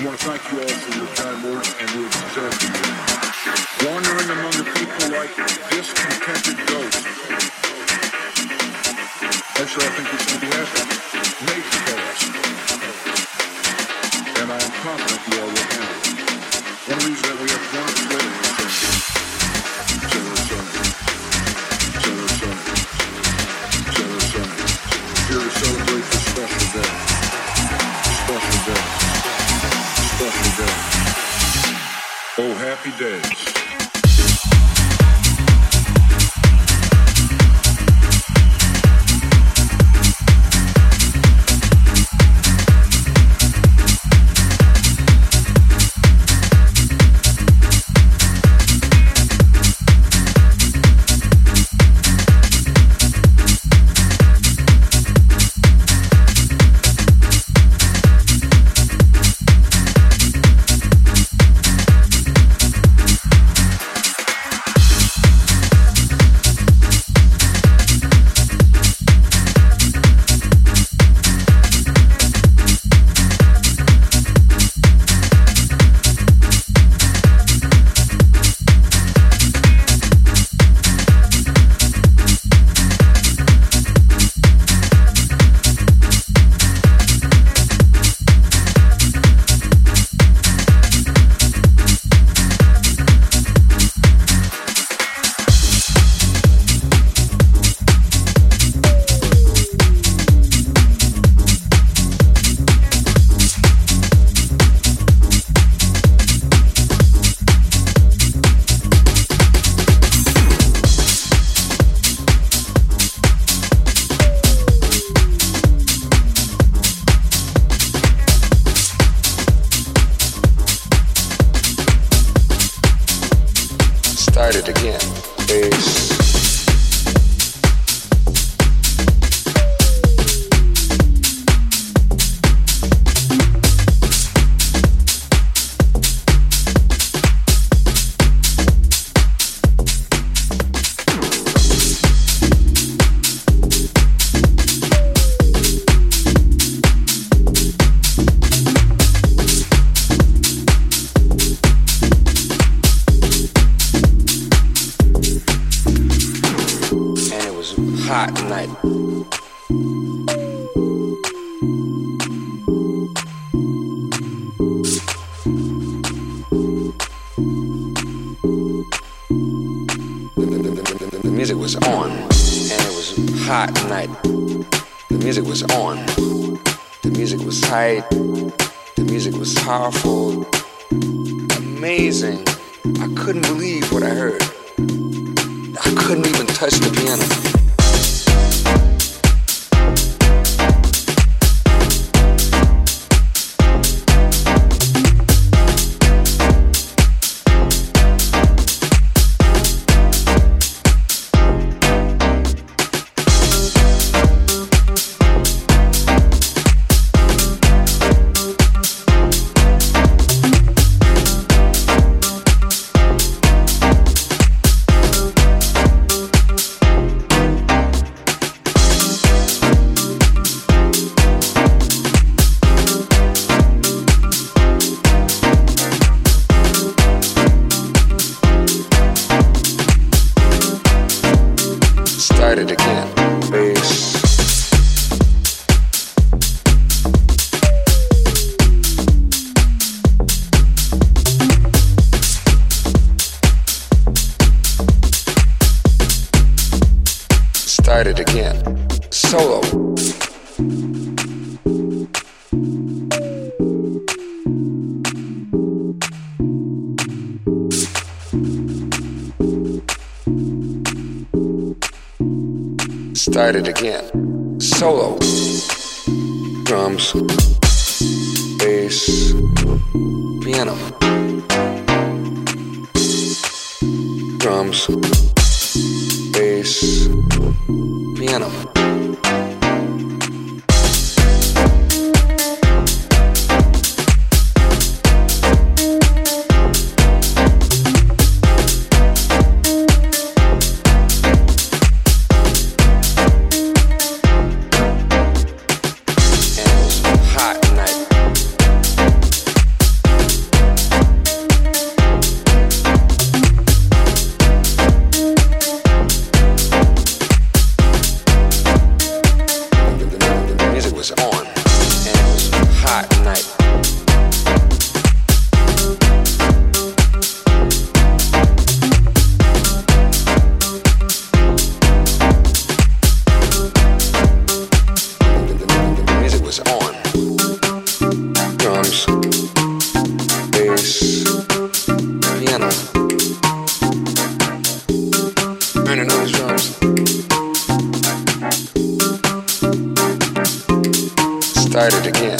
I want to thank you all for your kind words and your sincerity. Wandering among the people like discontented ghosts. Actually, I think it's enthusiastic makes chaos. And I am confident you all will handle it. One reason that we have happy days. Start it again.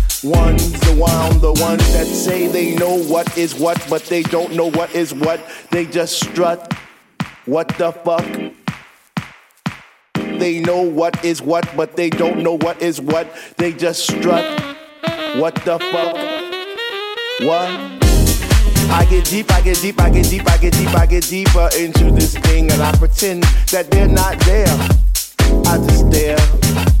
ones, the one, the ones that say they know what is what, but they don't know what is what. They just strut. What the fuck? They know what is what, but they don't know what is what. They just strut. What the fuck? What? I get deep, I get deep, I get deep, I get deep, I get deeper into this thing, and I pretend that they're not there. I just stare.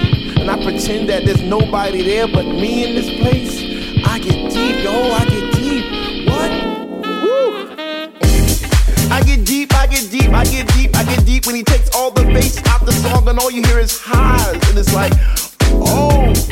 And I pretend that there's nobody there but me in this place. I get deep, yo, I get deep. What? Woo! I get deep, I get deep, I get deep, I get deep when he takes all the bass out the song, and all you hear is highs, and it's like, oh shit.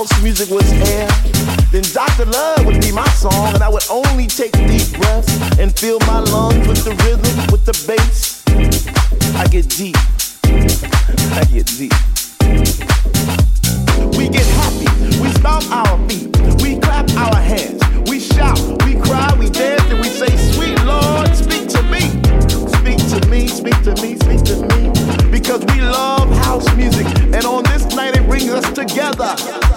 House music was air, then Dr. Love would be my song, and I would only take deep breaths and fill my lungs with the rhythm, with the bass. I get deep. I get deep. We get happy, we stomp our feet, we clap our hands, we shout, we cry, we dance, and we say, Sweet Lord, speak to me. Speak to me, speak to me, speak to me. Because we love house music, and on this night it brings us together.